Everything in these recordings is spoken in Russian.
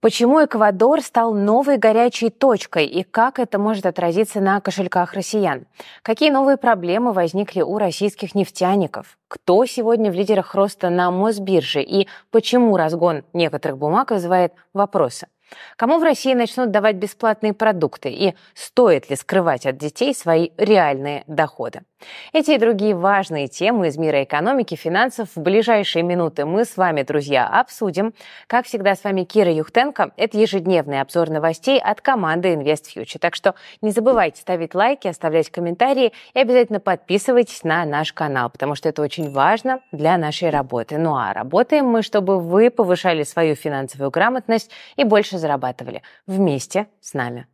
Почему Эквадор стал новой горячей точкой и как это может отразиться на кошельках россиян? Какие новые проблемы возникли у российских нефтяников? Кто сегодня в лидерах роста на Мосбирже и почему разгон некоторых бумаг вызывает вопросы? Кому в России начнут давать бесплатные продукты и стоит ли скрывать от детей свои реальные доходы? Эти и другие важные темы из мира экономики, финансов в ближайшие минуты мы с вами, друзья, обсудим. Как всегда, с вами Кира Юхтенко. Это ежедневный обзор новостей от команды InvestFuture. Так что не забывайте ставить лайки, оставлять комментарии и обязательно подписывайтесь на наш канал, потому что это очень важно для нашей работы. Ну а работаем мы, чтобы вы повышали свою финансовую грамотность и больше зарабатывали вместе с нами.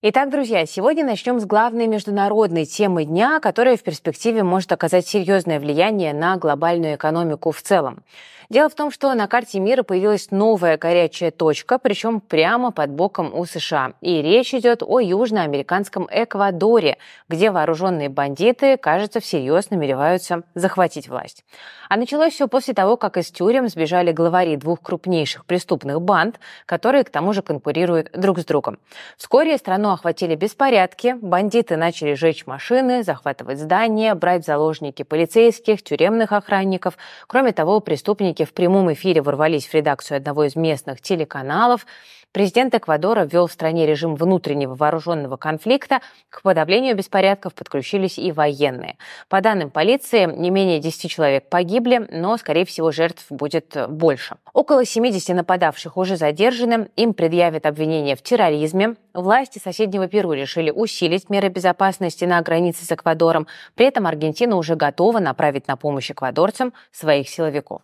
Итак, друзья, сегодня начнем с главной международной темы дня, которая в перспективе может оказать серьезное влияние на глобальную экономику в целом. Дело в том, что на карте мира появилась новая горячая точка, причем прямо под боком у США. И речь идет о южноамериканском Эквадоре, где вооруженные бандиты, кажется, всерьез намереваются захватить власть. А началось все после того, как из тюрем сбежали главари двух крупнейших преступных банд, которые к тому же конкурируют друг с другом. Вскоре страну охватили беспорядки, бандиты начали жечь машины, захватывать здания, брать заложники полицейских, тюремных охранников. Кроме того, преступники в прямом эфире ворвались в редакцию одного из местных телеканалов. Президент Эквадора ввел в стране режим внутреннего вооруженного конфликта. К подавлению беспорядков подключились и военные. По данным полиции, не менее 10 человек погибли, но, скорее всего, жертв будет больше. Около 70 нападавших уже задержаны. Им предъявят обвинения в терроризме. Власти соседнего Перу решили усилить меры безопасности на границе с Эквадором. При этом Аргентина уже готова направить на помощь эквадорцам своих силовиков.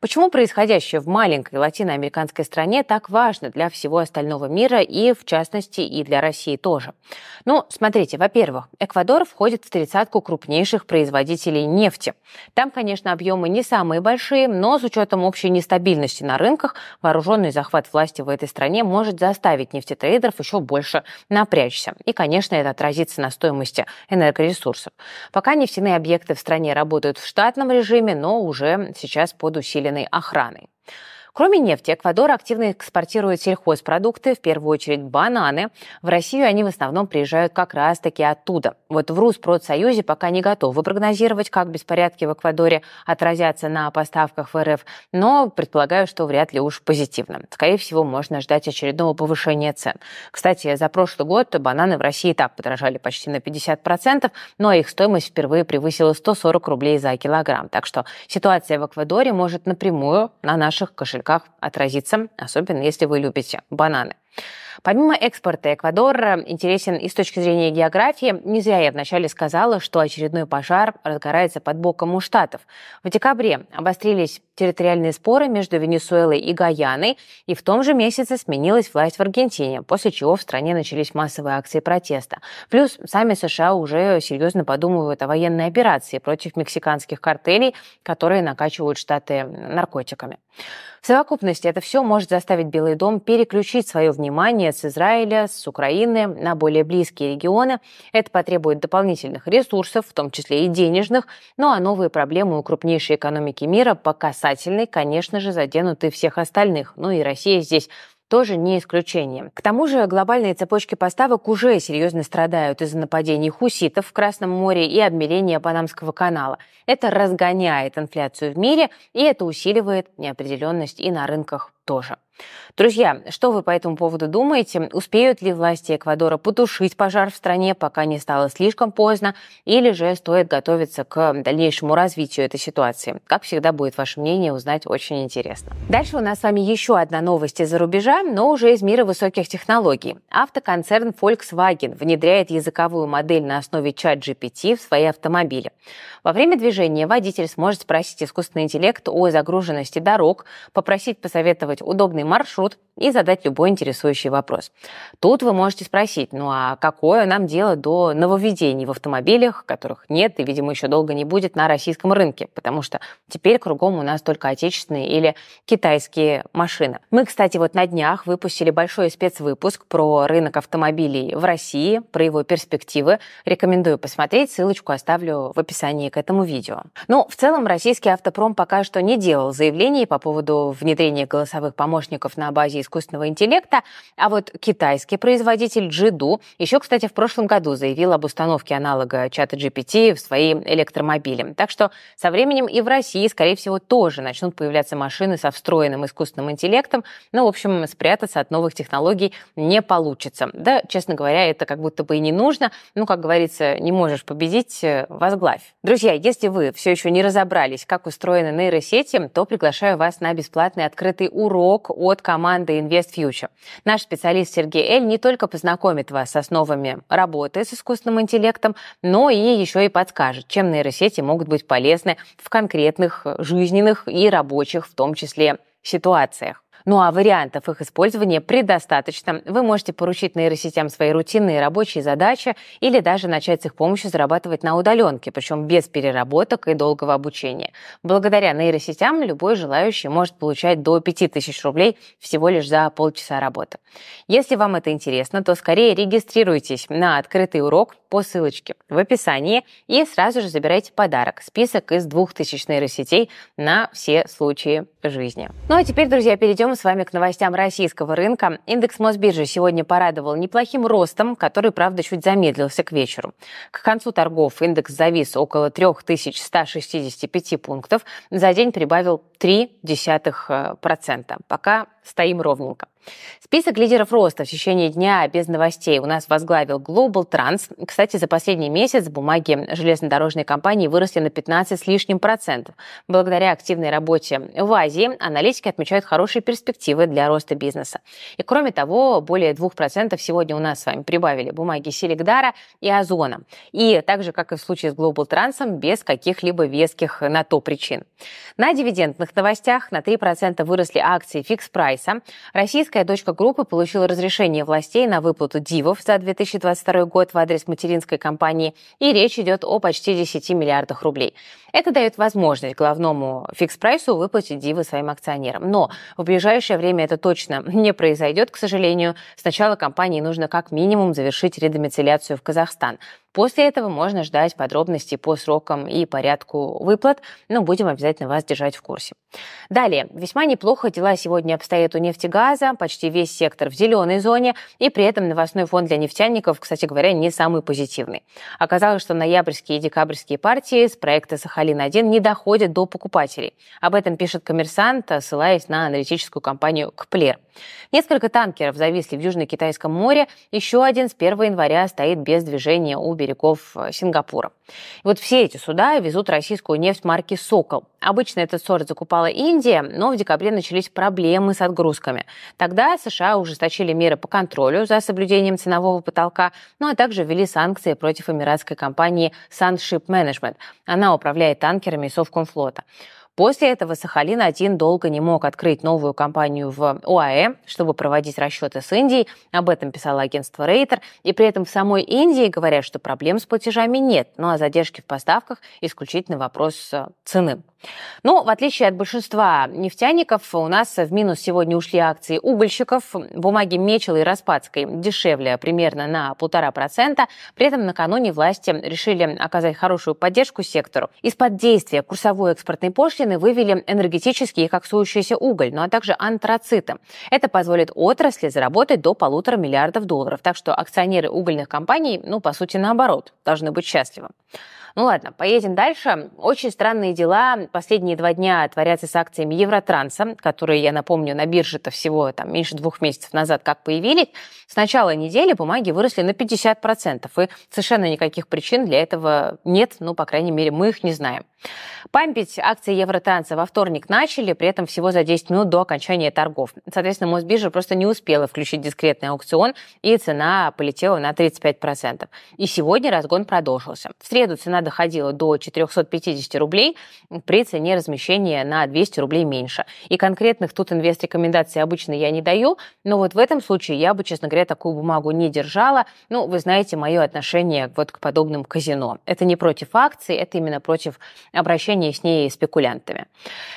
Почему происходящее в маленькой латиноамериканской стране так важно для всего остального мира и, в частности, и для России тоже? Ну, смотрите, во-первых, Эквадор входит в тридцатку крупнейших производителей нефти. Там, конечно, объемы не самые большие, но с учетом общей нестабильности на рынках, вооруженный захват власти в этой стране может заставить нефтетрейдеров еще больше напрячься. И, конечно, это отразится на стоимости энергоресурсов. Пока нефтяные объекты в стране работают в штатном режиме, но уже сейчас под усиленной охраной. Кроме нефти, Эквадор активно экспортирует сельхозпродукты, в первую очередь бананы. В Россию они в основном приезжают как раз-таки оттуда. Вот в Руспродсоюзе пока не готовы прогнозировать, как беспорядки в Эквадоре отразятся на поставках в РФ, но предполагаю, что вряд ли уж позитивно. Скорее всего, можно ждать очередного повышения цен. Кстати, за прошлый год бананы в России и так подорожали почти на 50%, но их стоимость впервые превысила 140 рублей за килограмм. Так что ситуация в Эквадоре может напрямую на наших кошельках кошельках отразится, особенно если вы любите бананы. Помимо экспорта, Эквадор интересен и с точки зрения географии. Не зря я вначале сказала, что очередной пожар разгорается под боком у Штатов. В декабре обострились территориальные споры между Венесуэлой и Гаяной, и в том же месяце сменилась власть в Аргентине, после чего в стране начались массовые акции протеста. Плюс сами США уже серьезно подумывают о военной операции против мексиканских картелей, которые накачивают Штаты наркотиками. В совокупности это все может заставить Белый дом переключить свое внимание с Израиля, с Украины на более близкие регионы. Это потребует дополнительных ресурсов, в том числе и денежных. Ну а новые проблемы у крупнейшей экономики мира по касательной, конечно же, заденут и всех остальных. Ну и Россия здесь тоже не исключение. К тому же глобальные цепочки поставок уже серьезно страдают из-за нападений хуситов в Красном море и обмеления Панамского канала. Это разгоняет инфляцию в мире, и это усиливает неопределенность и на рынках тоже. Друзья, что вы по этому поводу думаете? Успеют ли власти Эквадора потушить пожар в стране, пока не стало слишком поздно, или же стоит готовиться к дальнейшему развитию этой ситуации? Как всегда, будет ваше мнение узнать очень интересно. Дальше у нас с вами еще одна новость из-за рубежа, но уже из мира высоких технологий. Автоконцерн Volkswagen внедряет языковую модель на основе чат GPT в свои автомобили. Во время движения водитель сможет спросить искусственный интеллект о загруженности дорог, попросить посоветовать удобный маршрут и задать любой интересующий вопрос. Тут вы можете спросить, ну а какое нам дело до нововведений в автомобилях, которых нет и, видимо, еще долго не будет на российском рынке, потому что теперь кругом у нас только отечественные или китайские машины. Мы, кстати, вот на днях выпустили большой спецвыпуск про рынок автомобилей в России, про его перспективы. Рекомендую посмотреть, ссылочку оставлю в описании к этому видео. Ну, в целом, российский автопром пока что не делал заявлений по поводу внедрения голосовых помощников на базе искусственного интеллекта, а вот китайский производитель Jidu еще, кстати, в прошлом году заявил об установке аналога чата GPT в свои электромобили. Так что со временем и в России, скорее всего, тоже начнут появляться машины со встроенным искусственным интеллектом. Ну, в общем, спрятаться от новых технологий не получится. Да, честно говоря, это как будто бы и не нужно. Ну, как говорится, не можешь победить, э, возглавь. Друзья, если вы все еще не разобрались, как устроены нейросети, то приглашаю вас на бесплатный открытый урок от команды Invest Future. Наш специалист Сергей Эль не только познакомит вас с основами работы с искусственным интеллектом, но и еще и подскажет, чем нейросети могут быть полезны в конкретных жизненных и рабочих, в том числе, ситуациях. Ну а вариантов их использования предостаточно. Вы можете поручить нейросетям свои рутинные рабочие задачи или даже начать с их помощью зарабатывать на удаленке, причем без переработок и долгого обучения. Благодаря нейросетям любой желающий может получать до 5000 рублей всего лишь за полчаса работы. Если вам это интересно, то скорее регистрируйтесь на открытый урок по ссылочке в описании и сразу же забирайте подарок – список из 2000 нейросетей на все случаи жизни. Ну а теперь, друзья, перейдем с вами к новостям российского рынка. Индекс Мосбиржи сегодня порадовал неплохим ростом, который, правда, чуть замедлился к вечеру. К концу торгов индекс завис около 3165 пунктов. За день прибавил 0,3%. Пока стоим ровненько. Список лидеров роста в течение дня без новостей у нас возглавил Global Trans. Кстати, за последний месяц бумаги железнодорожной компании выросли на 15 с лишним процентов. Благодаря активной работе в Азии аналитики отмечают хорошие перспективы для роста бизнеса. И кроме того, более 2% сегодня у нас с вами прибавили бумаги Селегдара и Озона. И так же, как и в случае с Global Trans, без каких-либо веских на то причин. На дивидендных новостях на 3% выросли акции Fix Price. Российская Российская дочка группы получила разрешение властей на выплату дивов за 2022 год в адрес материнской компании, и речь идет о почти 10 миллиардах рублей. Это дает возможность главному фикс-прайсу выплатить дивы своим акционерам. Но в ближайшее время это точно не произойдет, к сожалению. Сначала компании нужно как минимум завершить редомицеляцию в Казахстан. После этого можно ждать подробностей по срокам и порядку выплат, но будем обязательно вас держать в курсе. Далее. Весьма неплохо дела сегодня обстоят у нефтегаза, почти весь сектор в зеленой зоне, и при этом новостной фон для нефтяников, кстати говоря, не самый позитивный. Оказалось, что ноябрьские и декабрьские партии с проекта «Сахалин-1» не доходят до покупателей. Об этом пишет коммерсант, ссылаясь на аналитическую компанию «Кплер». Несколько танкеров зависли в Южно-Китайском море, еще один с 1 января стоит без движения у берегов э, Сингапура. И вот все эти суда везут российскую нефть марки «Сокол». Обычно этот сорт закупала Индия, но в декабре начались проблемы с отгрузками. Тогда США ужесточили меры по контролю за соблюдением ценового потолка, ну а также ввели санкции против эмиратской компании Sunship Management. Она управляет танкерами Совкомфлота. После этого Сахалин-1 долго не мог открыть новую компанию в ОАЭ, чтобы проводить расчеты с Индией. Об этом писало агентство Рейтер. И при этом в самой Индии говорят, что проблем с платежами нет, ну а задержки в поставках – исключительно вопрос э, цены. Но, в отличие от большинства нефтяников, у нас в минус сегодня ушли акции угольщиков. Бумаги Мечел и Распадской дешевле примерно на полтора процента. При этом накануне власти решили оказать хорошую поддержку сектору. Из-под действия курсовой экспортной пошлины вывели энергетический и коксующийся уголь, ну а также антрациты. Это позволит отрасли заработать до полутора миллиардов долларов. Так что акционеры угольных компаний, ну, по сути, наоборот, должны быть счастливы. Ну ладно, поедем дальше. Очень странные дела последние два дня творятся с акциями Евротранса, которые, я напомню, на бирже-то всего там, меньше двух месяцев назад как появились. С начала недели бумаги выросли на 50%, и совершенно никаких причин для этого нет, ну, по крайней мере, мы их не знаем. Пампить акции Евротранса во вторник начали, при этом всего за 10 минут до окончания торгов. Соответственно, Мосбиржа просто не успела включить дискретный аукцион, и цена полетела на 35%. И сегодня разгон продолжился. В среду цена доходила до 450 рублей при цене размещения на 200 рублей меньше. И конкретных тут инвест-рекомендаций обычно я не даю, но вот в этом случае я бы, честно говоря, такую бумагу не держала. Ну, вы знаете мое отношение вот к подобным казино. Это не против акций, это именно против обращения с ней спекулянтами.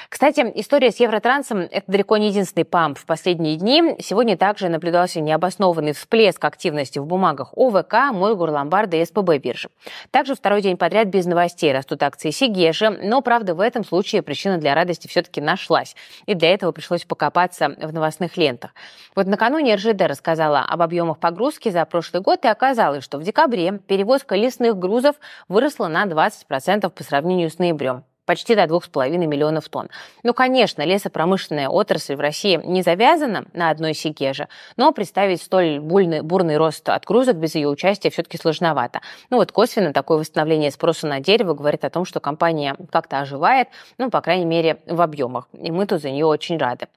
Кстати, история с Евротрансом – это далеко не единственный памп в последние дни. Сегодня также наблюдался необоснованный всплеск активности в бумагах ОВК, Мойгур, Ломбарда и СПБ биржи. Также второй день подряд без новостей растут акции Сигежи, но, правда, в этом случае причина для радости все-таки нашлась. И для этого пришлось покопаться в новостных лентах. Вот накануне РЖД рассказала об объемах погрузки за прошлый год, и оказалось, что в декабре перевозка лесных грузов выросла на 20% по сравнению с ноябрем почти до 2,5 миллионов тонн. Ну, конечно, лесопромышленная отрасль в России не завязана на одной сигеже, но представить столь бурный, бурный рост отгрузок без ее участия все-таки сложновато. Ну вот косвенно такое восстановление спроса на дерево говорит о том, что компания как-то оживает, ну, по крайней мере, в объемах. И мы тут за нее очень рады.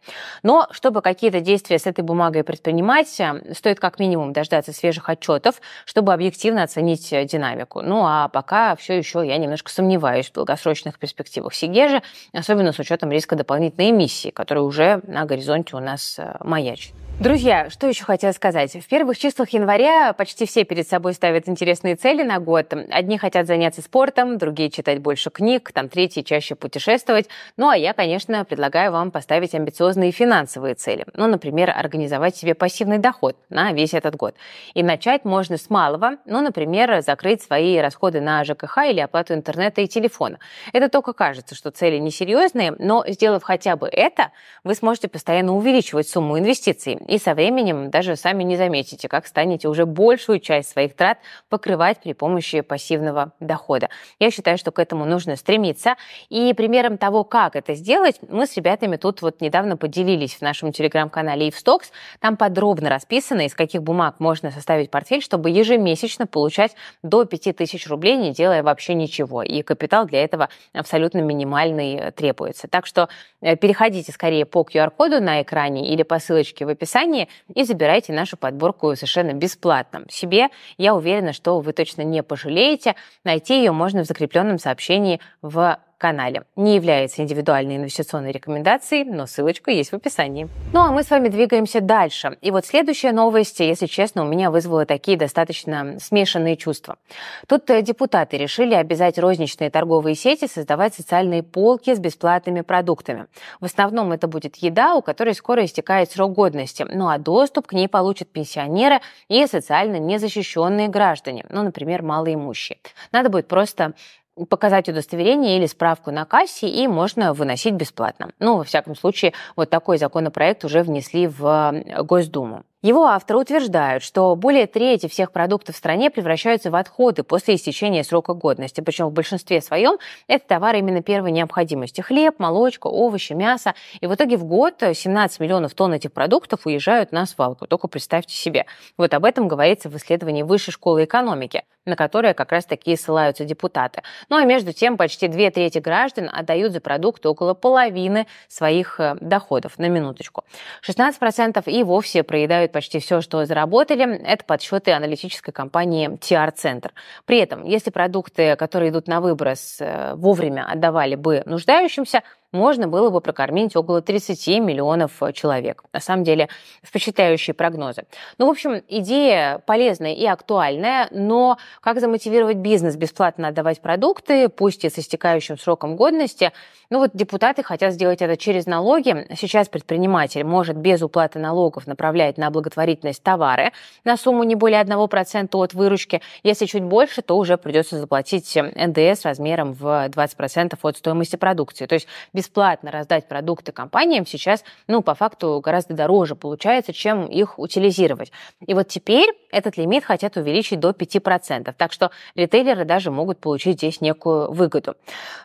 Но чтобы какие-то действия с этой бумагой предпринимать, э, стоит как минимум дождаться свежих отчетов, чтобы объективно оценить э, динамику. Ну а пока все еще я немножко сомневаюсь в долгосрочных перспективах перспективах Сигежи, особенно с учетом риска дополнительной эмиссии, которая уже на горизонте у нас э, маячит. Друзья, что еще хотела сказать? В первых числах января почти все перед собой ставят интересные цели на год. Одни хотят заняться спортом, другие читать больше книг, там третьи чаще путешествовать. Ну, а я, конечно, предлагаю вам поставить амбициозные финансовые цели. Ну, например, организовать себе пассивный доход на весь этот год. И начать можно с малого. Ну, например, закрыть свои расходы на ЖКХ или оплату интернета и телефона. Это только кажется, что цели несерьезные, но сделав хотя бы это, вы сможете постоянно увеличивать сумму инвестиций и со временем даже сами не заметите, как станете уже большую часть своих трат покрывать при помощи пассивного дохода. Я считаю, что к этому нужно стремиться. И примером того, как это сделать, мы с ребятами тут вот недавно поделились в нашем телеграм-канале Ивстокс. Там подробно расписано, из каких бумаг можно составить портфель, чтобы ежемесячно получать до 5000 рублей, не делая вообще ничего. И капитал для этого абсолютно минимальный требуется. Так что э, переходите скорее по QR-коду на экране или по ссылочке в описании описании и забирайте нашу подборку совершенно бесплатно. Себе я уверена, что вы точно не пожалеете. Найти ее можно в закрепленном сообщении в канале. Не является индивидуальной инвестиционной рекомендацией, но ссылочка есть в описании. Ну а мы с вами двигаемся дальше. И вот следующая новость, если честно, у меня вызвала такие достаточно смешанные чувства. Тут э, депутаты решили обязать розничные торговые сети создавать социальные полки с бесплатными продуктами. В основном это будет еда, у которой скоро истекает срок годности, ну а доступ к ней получат пенсионеры и социально незащищенные граждане, ну, например, малоимущие. Надо будет просто показать удостоверение или справку на кассе, и можно выносить бесплатно. Ну, во всяком случае, вот такой законопроект уже внесли в Госдуму. Его авторы утверждают, что более трети всех продуктов в стране превращаются в отходы после истечения срока годности. Причем в большинстве своем это товары именно первой необходимости. Хлеб, молочка, овощи, мясо. И в итоге в год 17 миллионов тонн этих продуктов уезжают на свалку. Только представьте себе. Вот об этом говорится в исследовании Высшей школы экономики на которое как раз таки ссылаются депутаты. Ну а между тем почти две трети граждан отдают за продукты около половины своих э, доходов, на минуточку. 16% и вовсе проедают почти все, что заработали. Это подсчеты аналитической компании TR-центр. При этом, если продукты, которые идут на выброс, э, вовремя отдавали бы нуждающимся, можно было бы прокормить около 30 миллионов э, человек. На самом деле впечатляющие прогнозы. Ну, в общем, идея полезная и актуальная, но как замотивировать бизнес бесплатно отдавать продукты, пусть и с истекающим сроком годности, ну вот депутаты хотят сделать это через налоги. Сейчас предприниматель может без уплаты налогов направлять на благотворительность товары на сумму не более 1% от выручки. Если чуть больше, то уже придется заплатить НДС размером в 20% от стоимости продукции. То есть бесплатно раздать продукты компаниям сейчас, ну, по факту гораздо дороже получается, чем их утилизировать. И вот теперь этот лимит хотят увеличить до 5%. Так что ритейлеры даже могут получить здесь некую выгоду.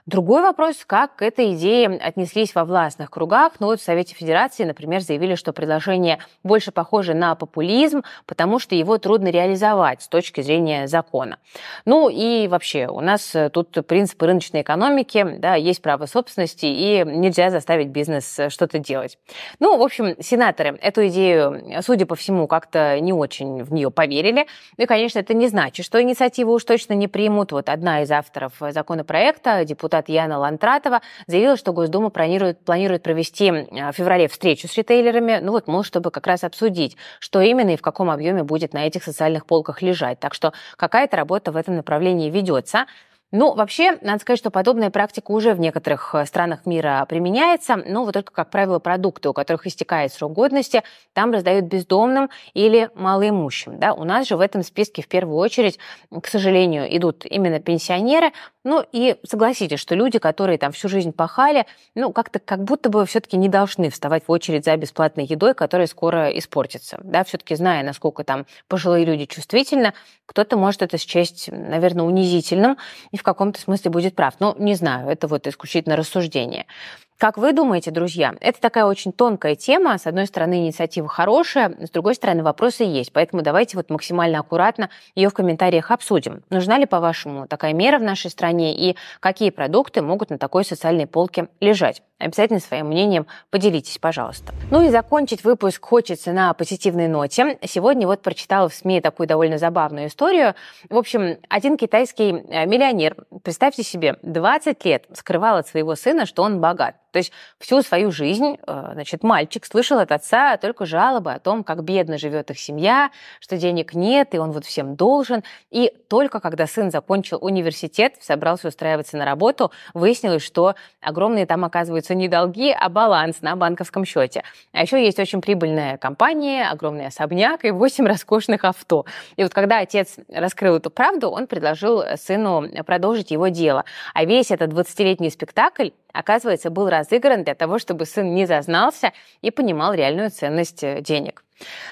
Другой вопрос, как к этой идее отнеслись во властных кругах. Ну вот в Совете Федерации, например, заявили, что предложение больше похоже на популизм, потому что его трудно реализовать с точки зрения закона. Ну и вообще, у нас тут принципы рыночной экономики, да, есть право собственности, и нельзя заставить бизнес что-то делать. Ну, в общем, сенаторы эту идею, судя по всему, как-то не очень в нее поверили. Ну и, конечно, это не значит, что инициативу уж точно не примут. Вот одна из авторов законопроекта, депутат Яна Лантратова, заявила, что Госдума планирует, планирует провести в феврале встречу с ритейлерами, ну вот, мол, чтобы как раз обсудить, что именно и в каком объеме будет на этих социальных полках лежать. Так что какая-то работа в этом направлении ведется. Ну, вообще, надо сказать, что подобная практика уже в некоторых э, странах мира применяется, но вот только, как правило, продукты, у которых истекает срок годности, там раздают бездомным или малоимущим. Да? У нас же в этом списке в первую очередь, к сожалению, идут именно пенсионеры, ну и согласитесь, что люди, которые там всю жизнь пахали, ну как-то как будто бы все-таки не должны вставать в очередь за бесплатной едой, которая скоро испортится. Да, все-таки зная, насколько там пожилые люди чувствительны, кто-то может это счесть, наверное, унизительным и в каком-то смысле будет прав. Но не знаю, это вот исключительно рассуждение. Как вы думаете, друзья, это такая очень тонкая тема. С одной стороны, инициатива хорошая, с другой стороны, вопросы есть. Поэтому давайте вот максимально аккуратно ее в комментариях обсудим. Нужна ли, по-вашему, такая мера в нашей стране и какие продукты могут на такой социальной полке лежать? Обязательно своим мнением поделитесь, пожалуйста. Ну и закончить выпуск хочется на позитивной ноте. Сегодня вот прочитала в СМИ такую довольно забавную историю. В общем, один китайский э, миллионер, представьте себе, 20 лет скрывал от своего сына, что он богат. То есть всю свою жизнь, э, значит, мальчик слышал от отца только жалобы о том, как бедно живет их семья, что денег нет, и он вот всем должен. И только когда сын закончил университет, собрался устраиваться на работу, выяснилось, что огромные там, оказываются, не долги, а баланс на банковском счете. А еще есть очень прибыльная компания, огромный особняк и 8 роскошных авто. И вот когда отец раскрыл эту правду, он предложил сыну продолжить его дело. А весь этот 20-летний спектакль оказывается, был разыгран для того, чтобы сын не зазнался и понимал реальную ценность э, денег.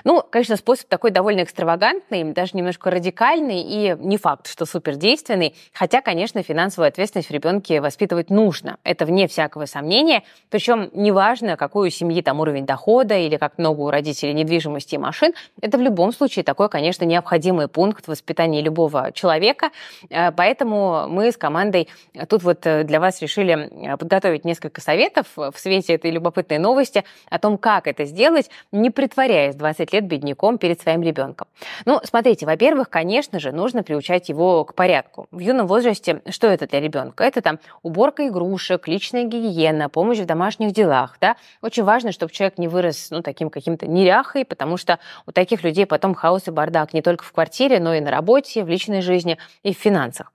Ну, конечно, способ такой довольно экстравагантный, даже немножко радикальный и не факт, что супердейственный. Хотя, конечно, финансовую ответственность в ребенке воспитывать нужно. Это вне всякого сомнения. Причем неважно, какой у семьи там уровень дохода или как много у родителей недвижимости и машин. Это в любом случае такой, конечно, необходимый пункт воспитания любого человека. Э, поэтому мы с командой тут вот э, для вас решили э, подготовить несколько советов в свете этой любопытной новости о том, как это сделать, не притворяясь оставаясь 20 лет бедняком перед своим ребенком? Ну, смотрите, во-первых, конечно же, нужно приучать его к порядку. В юном возрасте что это для ребенка? Это там уборка игрушек, личная гигиена, помощь в домашних делах. Да? Очень важно, чтобы человек не вырос ну, таким каким-то неряхой, потому что у таких людей потом хаос и бардак не только в квартире, но и на работе, в личной жизни и в финансах.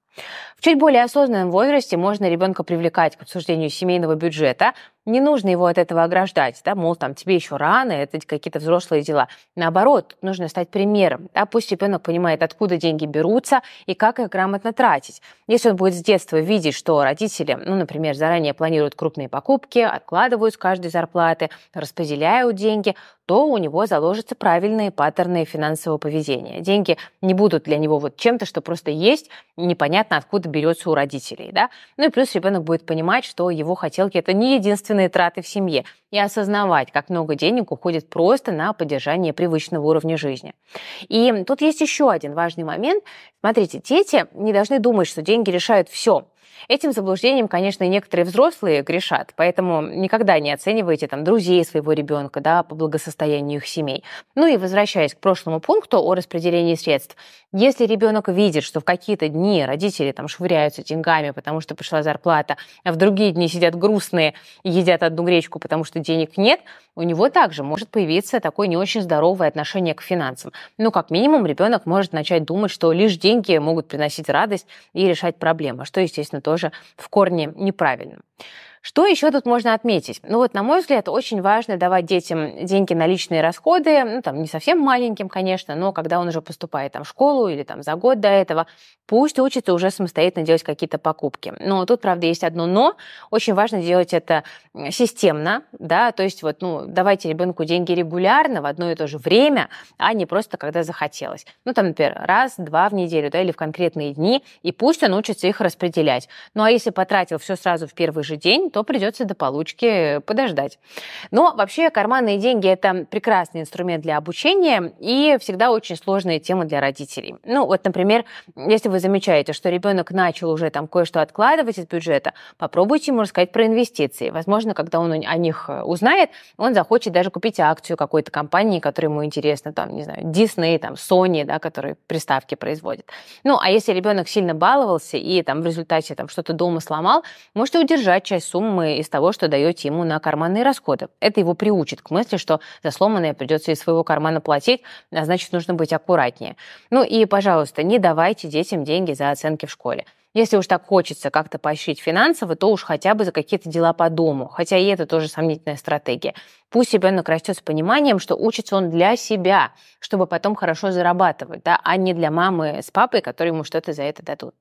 В чуть более осознанном возрасте можно ребенка привлекать к обсуждению семейного бюджета, не нужно его от этого ограждать, да, мол, там тебе еще рано, это какие-то взрослые дела. Наоборот, нужно стать примером. Да, пусть ребенок понимает, откуда деньги берутся и как их грамотно тратить. Если он будет с детства видеть, что родители, ну, например, заранее планируют крупные покупки, откладывают с каждой зарплаты, распределяют деньги, то у него заложатся правильные паттерны финансового поведения. Деньги не будут для него вот чем-то, что просто есть, непонятно откуда берется у родителей. Да? Ну и плюс ребенок будет понимать, что его хотелки – это не единственное ежедневные траты в семье и осознавать, как много денег уходит просто на поддержание привычного уровня жизни. И тут есть еще один важный момент. Смотрите, дети не должны думать, что деньги решают все. Этим заблуждением, конечно, и некоторые взрослые грешат, поэтому никогда не оценивайте там друзей своего ребенка да, по благосостоянию их семей. Ну и возвращаясь к прошлому пункту о распределении средств, если ребенок видит, что в какие-то дни родители там швыряются деньгами, потому что пришла зарплата, а в другие дни сидят грустные и едят одну гречку, потому что денег нет, у него также может появиться такое не очень здоровое отношение к финансам. Ну, как минимум, ребенок может начать думать, что лишь деньги могут приносить радость и решать проблемы, что, естественно, тоже в корне неправильно. Что еще тут можно отметить? Ну вот, на мой взгляд, очень важно давать детям деньги на личные расходы, ну там не совсем маленьким, конечно, но когда он уже поступает там в школу или там за год до этого, пусть учится уже самостоятельно делать какие-то покупки. Но тут, правда, есть одно но. Очень важно делать это системно, да, то есть вот, ну, давайте ребенку деньги регулярно в одно и то же время, а не просто когда захотелось. Ну, там, например, раз, два в неделю, да, или в конкретные дни, и пусть он учится их распределять. Ну, а если потратил все сразу в первый же день, день, то придется до получки подождать. Но вообще карманные деньги – это прекрасный инструмент для обучения и всегда очень сложная тема для родителей. Ну вот, например, если вы замечаете, что ребенок начал уже там кое-что откладывать из бюджета, попробуйте ему рассказать про инвестиции. Возможно, когда он о них узнает, он захочет даже купить акцию какой-то компании, которая ему интересна, там, не знаю, Disney, там, Sony, да, которые приставки производят. Ну, а если ребенок сильно баловался и там в результате там что-то дома сломал, можете удержать часть суммы из того, что даете ему на карманные расходы. Это его приучит к мысли, что за сломанное придется из своего кармана платить, а значит, нужно быть аккуратнее. Ну и, пожалуйста, не давайте детям деньги за оценки в школе. Если уж так хочется как-то поощрить финансово, то уж хотя бы за какие-то дела по дому. Хотя и это тоже сомнительная стратегия. Пусть ребенок растет с пониманием, что учится он для себя, чтобы потом хорошо зарабатывать, да, а не для мамы с папой, которые ему что-то за это дадут.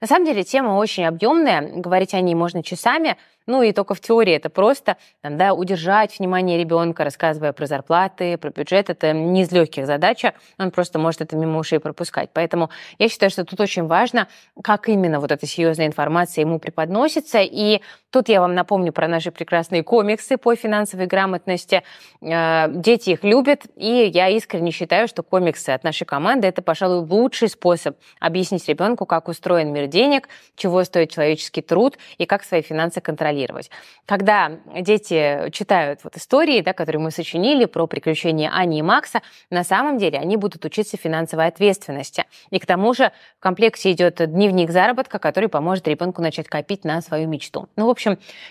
На самом деле тема очень объемная, говорить о ней можно часами, ну и только в теории это просто там, да, удержать внимание ребенка, рассказывая про зарплаты, про бюджет. Это не из легких задача, он просто может это мимо ушей пропускать. Поэтому я считаю, что тут очень важно, как именно вот эта серьезная информация ему преподносится. И тут я вам напомню про наши прекрасные комиксы по финансовой грамотности. Э, дети их любят, и я искренне считаю, что комиксы от нашей команды это, пожалуй, лучший способ объяснить ребенку, как устроен мир денег, чего стоит человеческий труд и как свои финансы контролировать. Когда дети читают вот истории, да, которые мы сочинили про приключения Ани и Макса, на самом деле они будут учиться финансовой ответственности. И к тому же в комплекте идет дневник заработка, который поможет ребенку начать копить на свою мечту. Ну, в общем,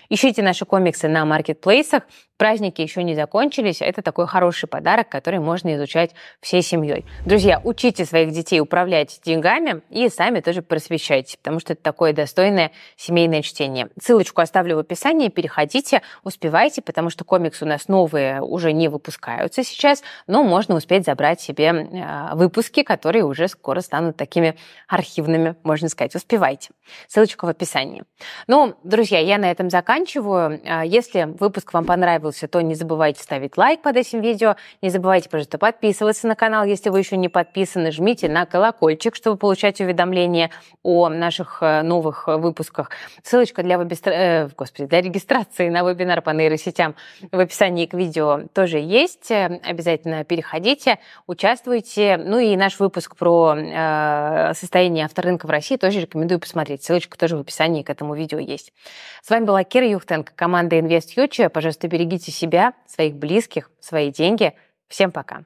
ищите наши комиксы на маркетплейсах, Праздники еще не закончились, это такой хороший подарок, который можно изучать всей семьей. Друзья, учите своих детей управлять деньгами и сами тоже просвещайте, потому что это такое достойное семейное чтение. Ссылочку оставлю в описании, переходите, успевайте, потому что комиксы у нас новые уже не выпускаются сейчас, но можно успеть забрать себе э, выпуски, которые уже скоро станут такими архивными, можно сказать. Успевайте. Ссылочка в описании. Ну, друзья, я на этом заканчиваю. Э, если выпуск вам понравился, понравился, то не забывайте ставить лайк под этим видео. Не забывайте, пожалуйста, подписываться на канал, если вы еще не подписаны. Жмите на колокольчик, чтобы получать уведомления о наших э, новых выпусках. Ссылочка для, вебистра... э, господи, для регистрации на вебинар по нейросетям в описании к видео тоже есть. Обязательно переходите, участвуйте. Ну и наш выпуск про э, состояние авторынка в России тоже рекомендую посмотреть. Ссылочка тоже в описании к этому видео есть. С вами была Кира Юхтенко, команда Invest Future. Пожалуйста, берегите Берегите себя, своих близких, свои деньги. Всем пока.